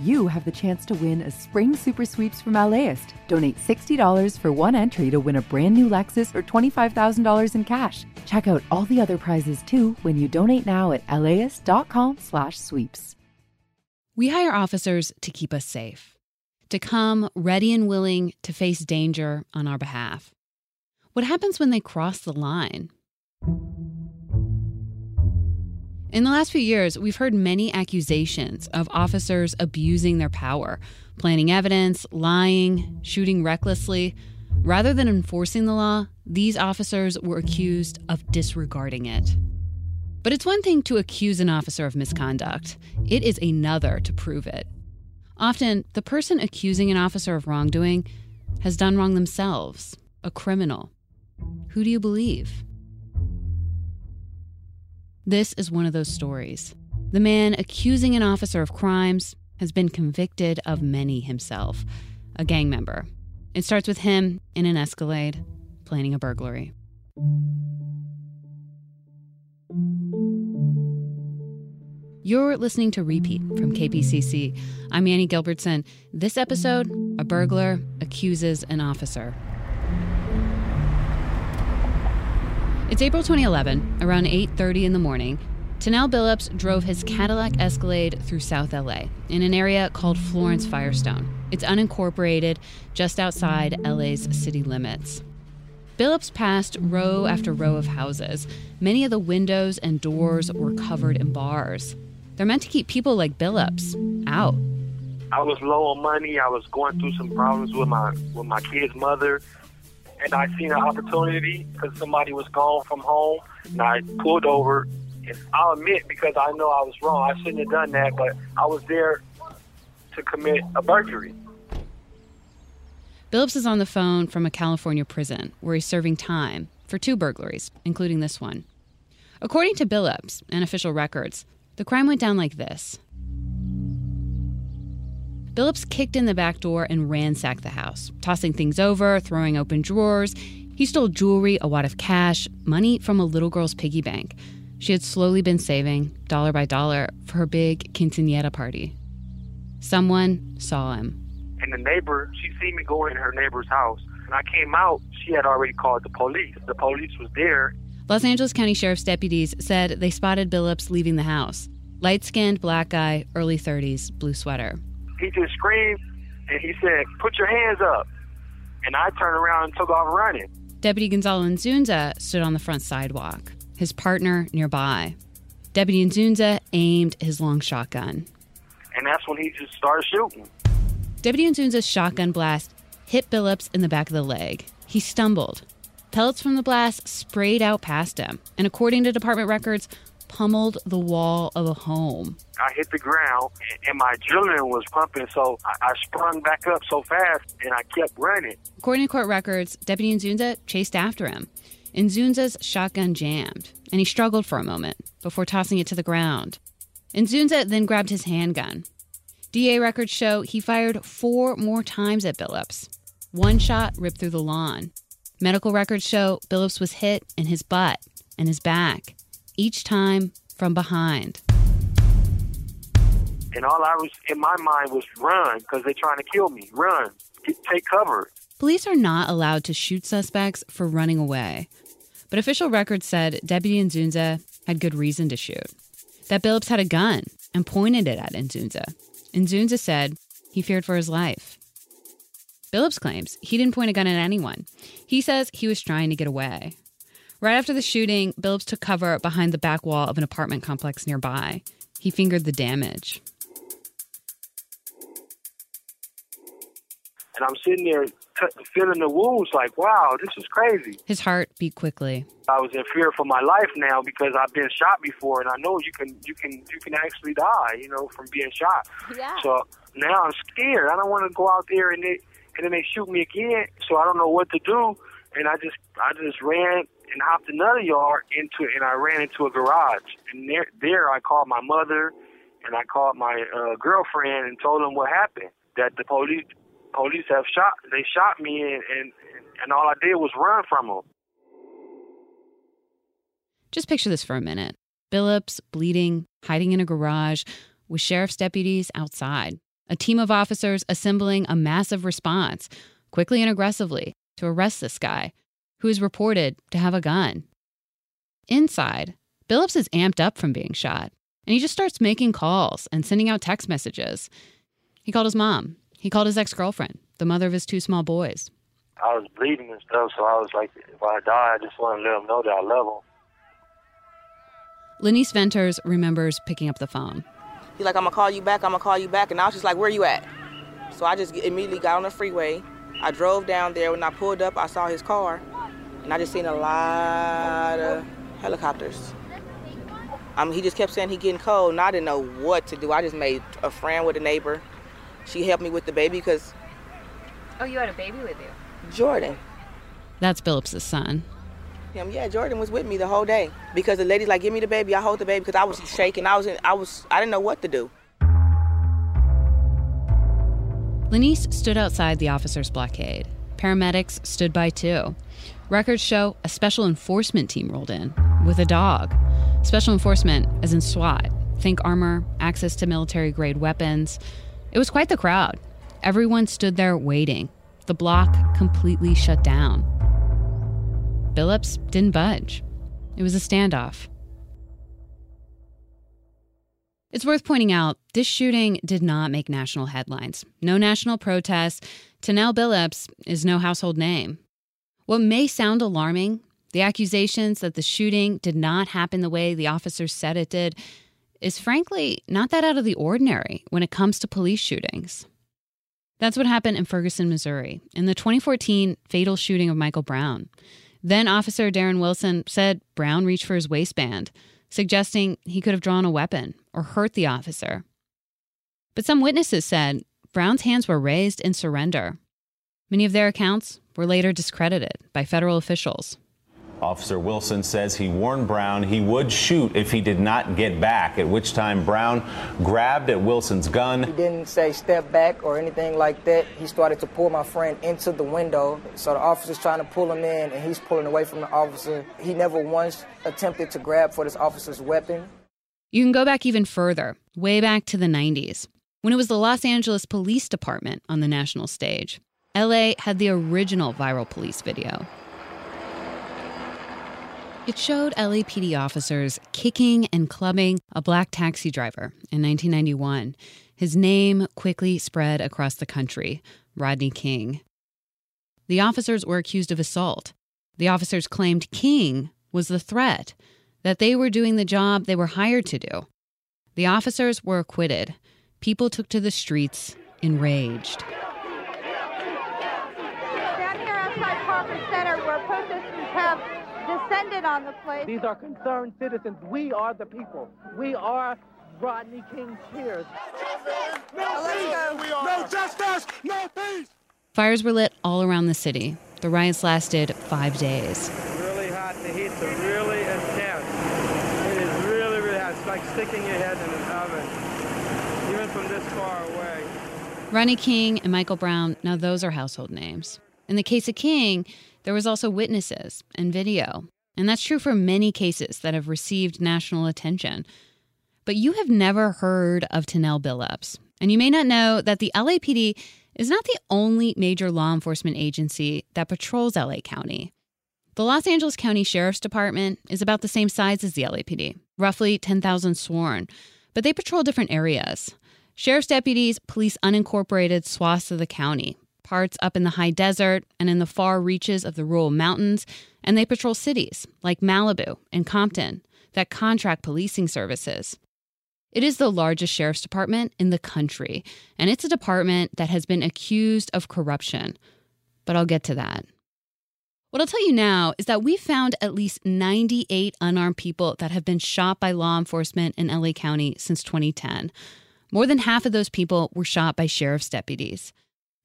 you have the chance to win a spring super sweeps from LAist. Donate $60 for one entry to win a brand new Lexus or $25,000 in cash. Check out all the other prizes too when you donate now at laist.com/sweeps. We hire officers to keep us safe, to come ready and willing to face danger on our behalf. What happens when they cross the line? In the last few years, we've heard many accusations of officers abusing their power, planting evidence, lying, shooting recklessly. Rather than enforcing the law, these officers were accused of disregarding it. But it's one thing to accuse an officer of misconduct, it is another to prove it. Often, the person accusing an officer of wrongdoing has done wrong themselves, a criminal. Who do you believe? This is one of those stories. The man accusing an officer of crimes has been convicted of many himself, a gang member. It starts with him in an Escalade planning a burglary. You're listening to Repeat from KPCC. I'm Annie Gilbertson. This episode, a burglar accuses an officer. It's April 2011, around 8:30 in the morning. Tanel Billups drove his Cadillac Escalade through South LA in an area called Florence Firestone. It's unincorporated, just outside LA's city limits. Billups passed row after row of houses. Many of the windows and doors were covered in bars. They're meant to keep people like Billups out. I was low on money. I was going through some problems with my with my kid's mother and I seen an opportunity because somebody was gone from home, and I pulled over. And I'll admit, because I know I was wrong, I shouldn't have done that, but I was there to commit a burglary. Billups is on the phone from a California prison where he's serving time for two burglaries, including this one. According to Billups and official records, the crime went down like this Billups kicked in the back door and ransacked the house, tossing things over, throwing open drawers. He stole jewelry, a wad of cash, money from a little girl's piggy bank. She had slowly been saving, dollar by dollar, for her big quinceanera party. Someone saw him. And the neighbor, she seen me go in her neighbor's house. And I came out, she had already called the police. The police was there. Los Angeles County Sheriff's deputies said they spotted Billups leaving the house. Light skinned black guy, early 30s, blue sweater he just screamed and he said, Put your hands up. And I turned around and took off running. Deputy Gonzalo Inzunza stood on the front sidewalk, his partner nearby. Deputy Inzunza aimed his long shotgun. And that's when he just started shooting. Deputy Inzunza's shotgun blast hit Billups in the back of the leg. He stumbled. Pellets from the blast sprayed out past him, and according to department records, pummeled the wall of a home. I hit the ground and my adrenaline was pumping, so I, sprung back up so fast and I kept running. According to court records, Deputy Inzunza chased after him. Inzunza's shotgun jammed, and he struggled for a moment before tossing it to the ground. Inzunza then grabbed his handgun. DA records show he fired four more times at Billups. One shot ripped through the lawn. Medical records show Billups was hit in his butt and his back each time from behind. And all I was in my mind was run because they're trying to kill me. Run, take cover. Police are not allowed to shoot suspects for running away. But official records said Deputy Inzunza had good reason to shoot. That Billups had a gun and pointed it at Inzunza. Inzunza said he feared for his life. Billups claims he didn't point a gun at anyone. He says he was trying to get away. Right after the shooting, Billups took cover behind the back wall of an apartment complex nearby. He fingered the damage. And I'm sitting there t- feeling the wounds like, wow, this is crazy. His heart beat quickly. I was in fear for my life now because I've been shot before, and I know you can you can you can actually die, you know, from being shot. Yeah. So now I'm scared. I don't want to go out there and they and then they shoot me again. So I don't know what to do, and I just I just ran and hopped another yard into and I ran into a garage. And there, there I called my mother and I called my uh, girlfriend and told them what happened. That the police police have shot they shot me and, and and all I did was run from them. Just picture this for a minute. Billups bleeding, hiding in a garage with sheriff's deputies outside. a team of officers assembling a massive response, quickly and aggressively, to arrest this guy, who is reported to have a gun. Inside, Billups is amped up from being shot, and he just starts making calls and sending out text messages. He called his mom. He called his ex girlfriend, the mother of his two small boys. I was bleeding and stuff, so I was like, if I die, I just want to let them know that I love them. Lenice Venters remembers picking up the phone. He's like, I'm gonna call you back, I'm gonna call you back. And I was just like, where you at? So I just immediately got on the freeway. I drove down there. When I pulled up, I saw his car. And I just seen a lot of helicopters. Um, he just kept saying he getting cold, and I didn't know what to do. I just made a friend with a neighbor. She helped me with the baby because. Oh, you had a baby with you? Jordan. That's Billups' son. Him, yeah, Jordan was with me the whole day because the lady's like, "Give me the baby." I hold the baby because I was shaking. I was, in, I was, I didn't know what to do. Lenice stood outside the officer's blockade. Paramedics stood by too. Records show a special enforcement team rolled in with a dog. Special enforcement, as in SWAT, think armor, access to military grade weapons. It was quite the crowd. Everyone stood there waiting. The block completely shut down. Billups didn't budge. It was a standoff. It's worth pointing out this shooting did not make national headlines. No national protests. Tanel Billups is no household name. What may sound alarming, the accusations that the shooting did not happen the way the officers said it did, is frankly not that out of the ordinary when it comes to police shootings. That's what happened in Ferguson, Missouri, in the 2014 fatal shooting of Michael Brown. Then Officer Darren Wilson said Brown reached for his waistband, suggesting he could have drawn a weapon or hurt the officer. But some witnesses said Brown's hands were raised in surrender. Many of their accounts were later discredited by federal officials. Officer Wilson says he warned Brown he would shoot if he did not get back, at which time Brown grabbed at Wilson's gun. He didn't say step back or anything like that. He started to pull my friend into the window. So the officer's trying to pull him in and he's pulling away from the officer. He never once attempted to grab for this officer's weapon. You can go back even further, way back to the 90s, when it was the Los Angeles Police Department on the national stage. LA had the original viral police video. It showed LAPD officers kicking and clubbing a black taxi driver in 1991. His name quickly spread across the country Rodney King. The officers were accused of assault. The officers claimed King was the threat, that they were doing the job they were hired to do. The officers were acquitted. People took to the streets, enraged. Down here outside Parker Center, where protesters have descended on the place. These are concerned citizens. We are the people. We are Rodney King's peers. No justice, no peace. Fires were lit all around the city. The riots lasted five days. Really hot. The heat's really intense. It is really, really hot. It's like sticking your head in an oven, even from this far away. Rodney King and Michael Brown, now those are household names. In the case of King, there was also witnesses and video. And that's true for many cases that have received national attention. But you have never heard of Tanel Billups. And you may not know that the LAPD is not the only major law enforcement agency that patrols LA County. The Los Angeles County Sheriff's Department is about the same size as the LAPD, roughly 10,000 sworn, but they patrol different areas. Sheriff's deputies police unincorporated swaths of the county, parts up in the high desert and in the far reaches of the rural mountains, and they patrol cities like Malibu and Compton that contract policing services. It is the largest sheriff's department in the country, and it's a department that has been accused of corruption. But I'll get to that. What I'll tell you now is that we found at least 98 unarmed people that have been shot by law enforcement in LA County since 2010. More than half of those people were shot by sheriff's deputies.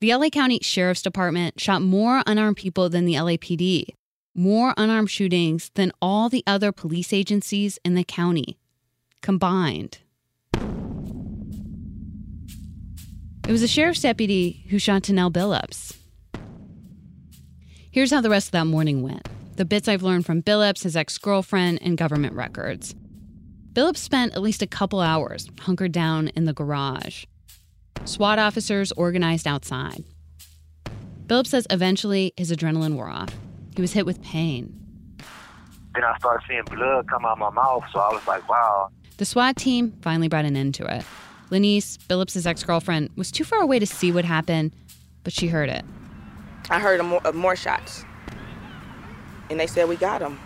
The LA County Sheriff's Department shot more unarmed people than the LAPD, more unarmed shootings than all the other police agencies in the county combined. It was a sheriff's deputy who shot Tanel Billups. Here's how the rest of that morning went the bits I've learned from Billups, his ex girlfriend, and government records. Billups spent at least a couple hours hunkered down in the garage. SWAT officers organized outside. Billups says eventually his adrenaline wore off. He was hit with pain. Then I started seeing blood come out of my mouth, so I was like, wow. The SWAT team finally brought an end to it. Lenice, Billups' ex girlfriend, was too far away to see what happened, but she heard it. I heard more, uh, more shots. And they said, we got him.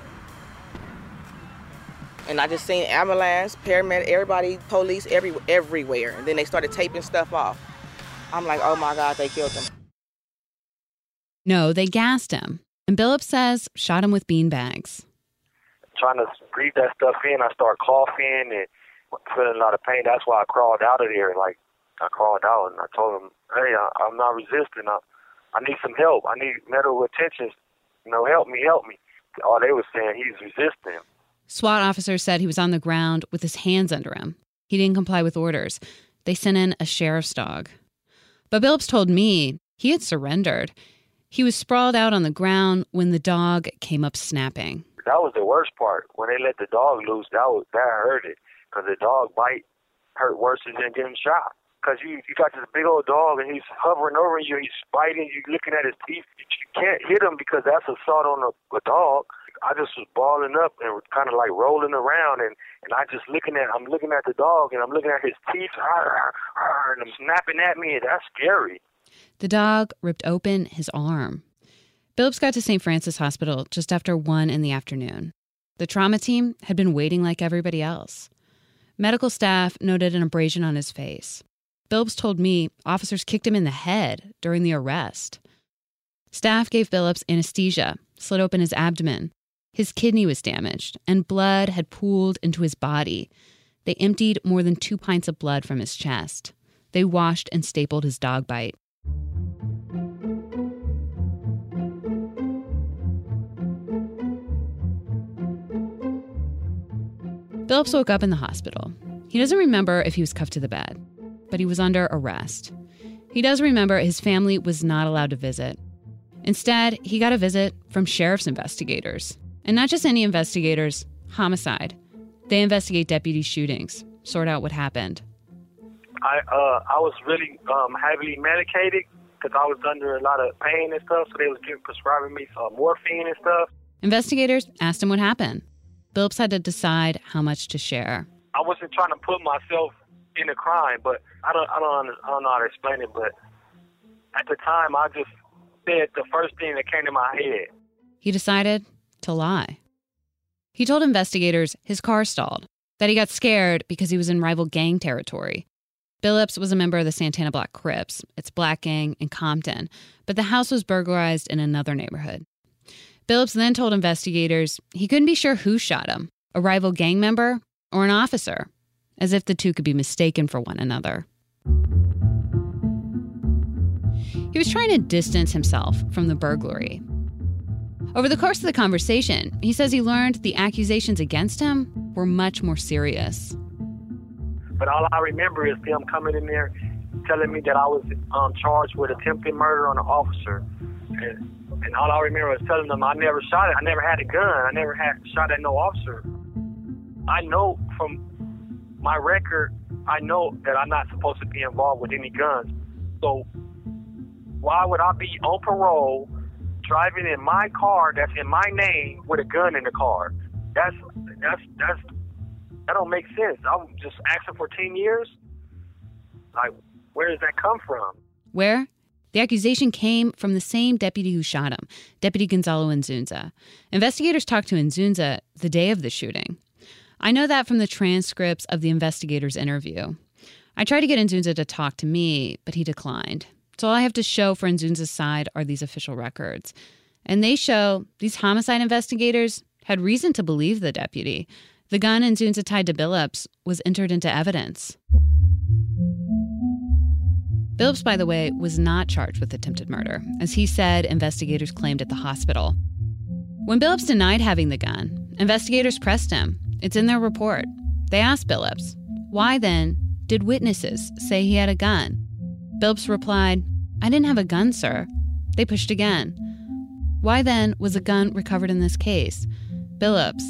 And I just seen ambulance, paramedic, everybody, police, every, everywhere. And then they started taping stuff off. I'm like, oh my God, they killed him. No, they gassed him. And Billups says shot him with bean bags. Trying to breathe that stuff in, I start coughing and feeling a lot of pain. That's why I crawled out of there. Like, I crawled out and I told him, hey, I, I'm not resisting. I, I need some help. I need medical attention. You know, help me, help me. All they were saying, he's resisting. SWAT officers said he was on the ground with his hands under him. He didn't comply with orders. They sent in a sheriff's dog. But Billups told me he had surrendered. He was sprawled out on the ground when the dog came up snapping. That was the worst part. When they let the dog loose, that was that hurt it. Because the dog bite hurt worse than getting shot. Because you you got this big old dog and he's hovering over you, he's biting you, looking at his teeth. You can't hit him because that's assault on a, a dog. I just was balling up and kind of like rolling around and and I just looking at I'm looking at the dog and I'm looking at his teeth and I'm snapping at me. That's scary. The dog ripped open his arm. Billups got to St. Francis Hospital just after one in the afternoon. The trauma team had been waiting like everybody else. Medical staff noted an abrasion on his face. Billups told me officers kicked him in the head during the arrest. Staff gave Billups anesthesia, slit open his abdomen. His kidney was damaged, and blood had pooled into his body. They emptied more than two pints of blood from his chest. They washed and stapled his dog bite. Billups woke up in the hospital. He doesn't remember if he was cuffed to the bed, but he was under arrest. He does remember his family was not allowed to visit. Instead, he got a visit from sheriff's investigators. And not just any investigators, homicide. They investigate deputy shootings, sort out what happened. I uh I was really um heavily medicated because I was under a lot of pain and stuff, so they was giving prescribing me some morphine and stuff. Investigators asked him what happened. Billups had to decide how much to share. I wasn't trying to put myself in a crime, but I don't I don't I don't know how to explain it, but at the time I just said the first thing that came to my head. He decided to lie. He told investigators his car stalled, that he got scared because he was in rival gang territory. Billups was a member of the Santana Black Crips, its black gang in Compton, but the house was burglarized in another neighborhood. Billups then told investigators he couldn't be sure who shot him a rival gang member or an officer, as if the two could be mistaken for one another. He was trying to distance himself from the burglary. Over the course of the conversation, he says he learned the accusations against him were much more serious. But all I remember is them coming in there telling me that I was um, charged with attempted murder on an officer. And, and all I remember was telling them I never shot it. I never had a gun. I never had shot at no officer. I know from my record, I know that I'm not supposed to be involved with any guns. So why would I be on parole driving in my car that's in my name with a gun in the car? That's that's that's that don't make sense. I'm just asking for ten years. Like, where does that come from? Where? The accusation came from the same deputy who shot him, Deputy Gonzalo Inzunza. Investigators talked to Inzunza the day of the shooting. I know that from the transcripts of the investigator's interview. I tried to get Inzunza to talk to me, but he declined. So all I have to show for Inzunza's side are these official records. And they show these homicide investigators had reason to believe the deputy. The gun Inzunza tied to Billups was entered into evidence. Billups, by the way, was not charged with attempted murder, as he said investigators claimed at the hospital. When Billups denied having the gun, investigators pressed him. It's in their report. They asked Billups, why then did witnesses say he had a gun? Billups replied, I didn't have a gun, sir. They pushed again. Why then was a gun recovered in this case? Billups,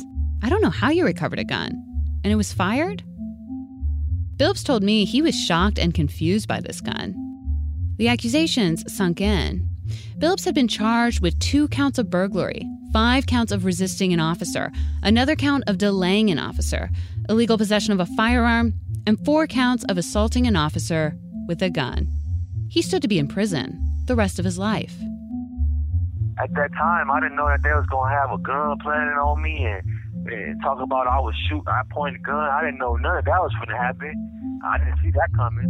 I don't know how you recovered a gun. And it was fired? Billups told me he was shocked and confused by this gun. The accusations sunk in. Billups had been charged with two counts of burglary, five counts of resisting an officer, another count of delaying an officer, illegal possession of a firearm, and four counts of assaulting an officer with a gun. He stood to be in prison the rest of his life. At that time, I didn't know that they was gonna have a gun planted on me and, and talk about I was shoot. I pointed a gun. I didn't know none of that was gonna happen. I didn't see that coming.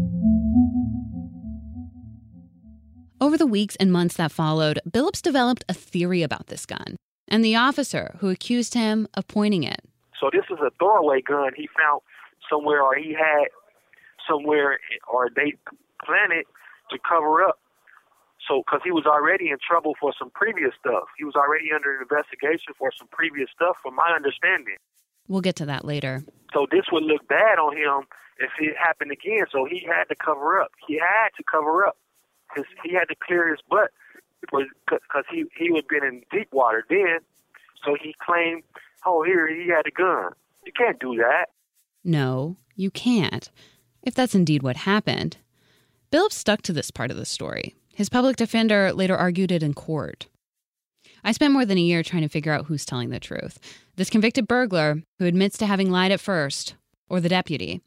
Over the weeks and months that followed, Billups developed a theory about this gun and the officer who accused him of pointing it. So this is a throwaway gun he found somewhere, or he had somewhere, or they planted to cover up. So, because he was already in trouble for some previous stuff, he was already under investigation for some previous stuff, from my understanding. We'll get to that later. So this would look bad on him if it happened again. So he had to cover up. He had to cover up. His, he had to clear his butt because he he had been in deep water then. So he claimed, oh, here he had a gun. You can't do that. No, you can't. If that's indeed what happened. Billups stuck to this part of the story. His public defender later argued it in court. I spent more than a year trying to figure out who's telling the truth this convicted burglar who admits to having lied at first, or the deputy.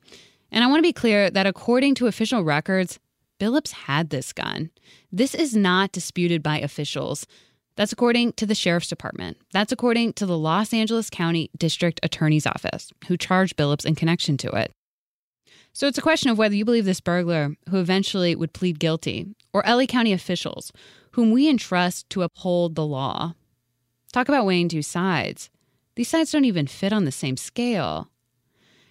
And I want to be clear that according to official records, Billups had this gun. This is not disputed by officials. That's according to the sheriff's department. That's according to the Los Angeles County District Attorney's Office, who charged Billups in connection to it. So it's a question of whether you believe this burglar, who eventually would plead guilty, or LA County officials, whom we entrust to uphold the law. Talk about weighing two sides. These sides don't even fit on the same scale.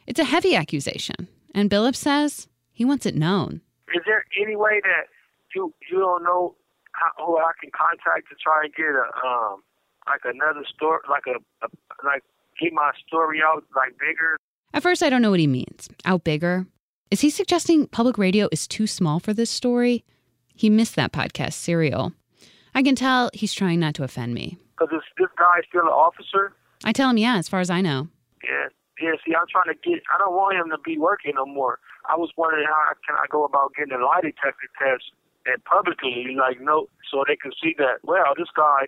It's a heavy accusation, and Billups says he wants it known. Is there any way that you you don't know how, who I can contact to try and get a um like another story, like a, a like get my story out like bigger? At first, I don't know what he means. Out bigger? Is he suggesting public radio is too small for this story? He missed that podcast, Serial. I can tell he's trying not to offend me. Because this, this guy's still an officer? I tell him, yeah, as far as I know. Yeah, yeah, see, I'm trying to get, I don't want him to be working no more. I was wondering how can I go about getting a lie detector test and publicly, like, no, so they can see that, well, this guy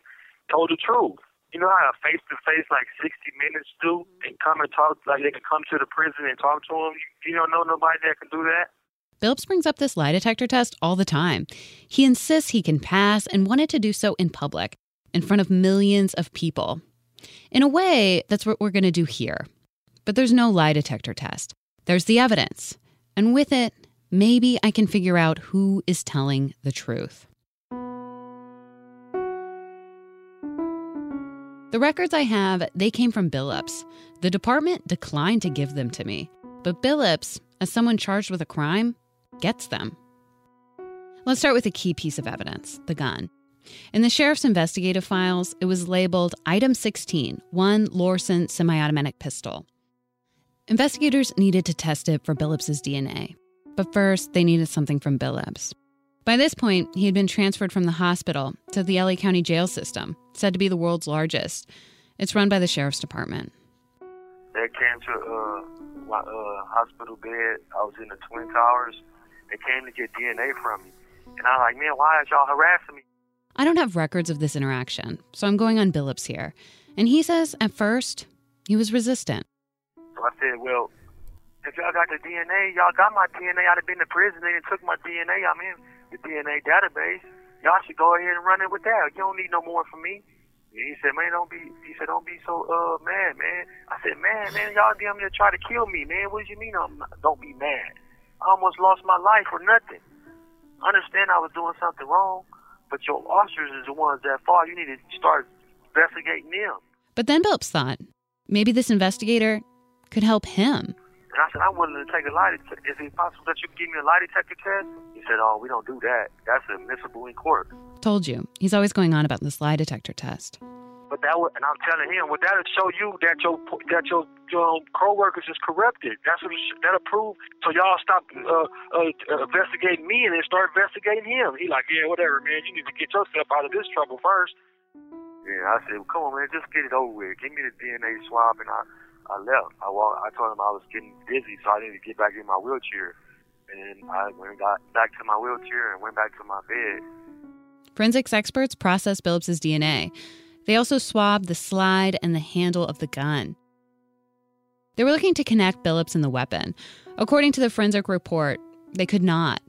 told the truth. You know how a face to face, like 60 minutes do, and come and talk, like they can come to the prison and talk to him? You don't know nobody that can do that? Billups brings up this lie detector test all the time. He insists he can pass and wanted to do so in public, in front of millions of people. In a way, that's what we're going to do here. But there's no lie detector test. There's the evidence. And with it, maybe I can figure out who is telling the truth. The records I have, they came from Billups. The department declined to give them to me. But Billups, as someone charged with a crime, gets them. Let's start with a key piece of evidence the gun. In the sheriff's investigative files, it was labeled Item 16, one Lorcin semi automatic pistol. Investigators needed to test it for Billups' DNA. But first, they needed something from Billups. By this point, he had been transferred from the hospital to the LA County jail system, said to be the world's largest. It's run by the sheriff's department. They came to uh, my uh, hospital bed. I was in the Twin Towers. They came to get DNA from me. And I'm like, man, why is y'all harassing me? I don't have records of this interaction, so I'm going on Billups here. And he says at first, he was resistant. So I said, well, if y'all got the DNA, y'all got my DNA. I'd have been to prison. They took my DNA. I'm in the DNA database. Y'all should go ahead and run it with that. You don't need no more from me. And he said, man, don't be. He said, don't be so uh mad, man. I said, man, man, y'all damn near try to kill me, man. What do you mean? I'm not, don't be mad. I almost lost my life for nothing. I understand I was doing something wrong, but your officers is the ones that fall. You need to start investigating them. But then Billups thought maybe this investigator could help him. And I said, I'm willing to take a lie detector. Is it possible that you can give me a lie detector test? He said, Oh, we don't do that. That's admissible in court. Told you. He's always going on about this lie detector test. But that would, and I'm telling him, well, that'll show you that your that your your co-workers is corrupted. That's what that'll prove. So y'all stop uh, uh, investigating me and then start investigating him. He like, yeah, whatever, man. You need to get yourself out of this trouble first. Yeah, I said, well, come on, man, just get it over with. Give me the DNA swab and I I left. I walked, I told him I was getting dizzy, so I needed to get back in my wheelchair. And I went and got back to my wheelchair and went back to my bed. Forensics experts processed Billups' DNA. They also swabbed the slide and the handle of the gun. They were looking to connect Billups and the weapon. According to the forensic report, they could not.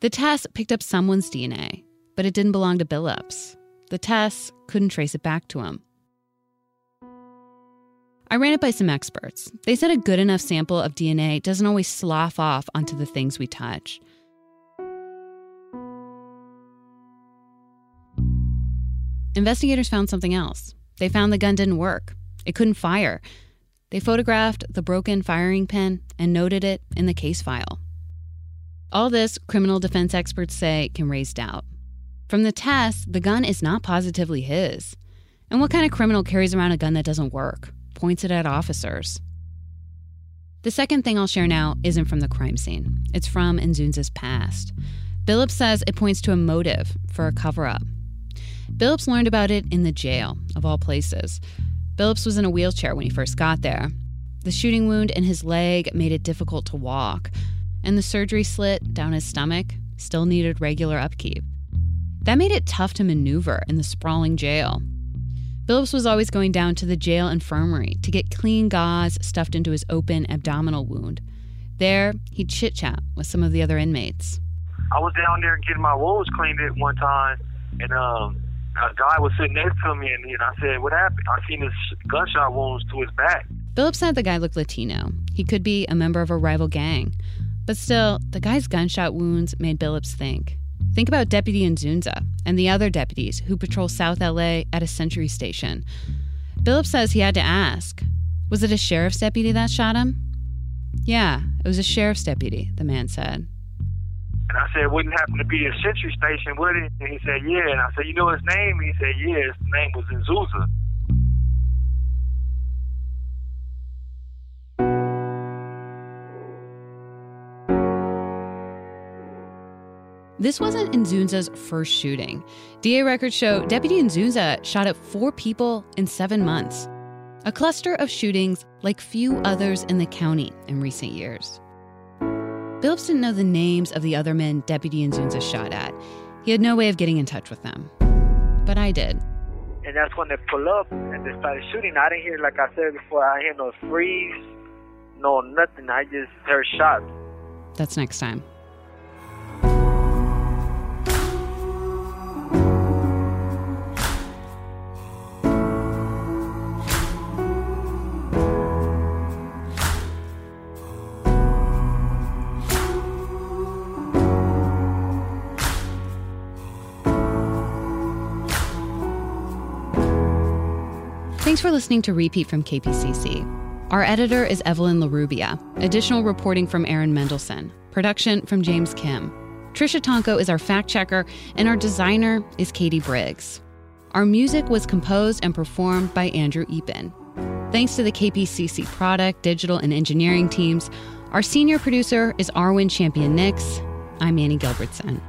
The test picked up someone's DNA, but it didn't belong to Billups. The tests couldn't trace it back to him. I ran it by some experts. They said a good enough sample of DNA doesn't always slough off onto the things we touch. Investigators found something else. They found the gun didn't work, it couldn't fire. They photographed the broken firing pin and noted it in the case file. All this, criminal defense experts say, can raise doubt. From the test, the gun is not positively his. And what kind of criminal carries around a gun that doesn't work? Points it at officers. The second thing I'll share now isn't from the crime scene, it's from Inzunza's past. Billups says it points to a motive for a cover up. Billups learned about it in the jail, of all places. Billups was in a wheelchair when he first got there. The shooting wound in his leg made it difficult to walk, and the surgery slit down his stomach still needed regular upkeep. That made it tough to maneuver in the sprawling jail. Billups was always going down to the jail infirmary to get clean gauze stuffed into his open abdominal wound. There, he'd chit chat with some of the other inmates. I was down there getting my wounds cleaned at one time, and um, a guy was sitting next to me, and, and I said, "What happened?" I seen his gunshot wounds to his back. Billups said the guy looked Latino. He could be a member of a rival gang. But still, the guy's gunshot wounds made Billups think. Think about Deputy Inzunza and the other deputies who patrol South LA at a Century station. Billups says he had to ask Was it a sheriff's deputy that shot him? Yeah, it was a sheriff's deputy, the man said. And I said, wouldn't happen to be a Century station, would it? And he said, yeah. And I said, you know his name? And he said, yeah, his name was Inzunza. This wasn't Inzunza's first shooting. DA records show Deputy Inzunza shot at four people in seven months. A cluster of shootings like few others in the county in recent years. Billups didn't know the names of the other men Deputy Inzunza shot at. He had no way of getting in touch with them. But I did. And that's when they pull up and they started shooting. I didn't hear, like I said before, I hear no freeze, no nothing. I just heard shots. That's next time. Thanks for listening to Repeat from KPCC. Our editor is Evelyn LaRubia. Additional reporting from Aaron Mendelson. Production from James Kim. Trisha Tonko is our fact checker, and our designer is Katie Briggs. Our music was composed and performed by Andrew Eapen. Thanks to the KPCC product, digital, and engineering teams. Our senior producer is Arwin Champion Nix. I'm Annie Gilbertson.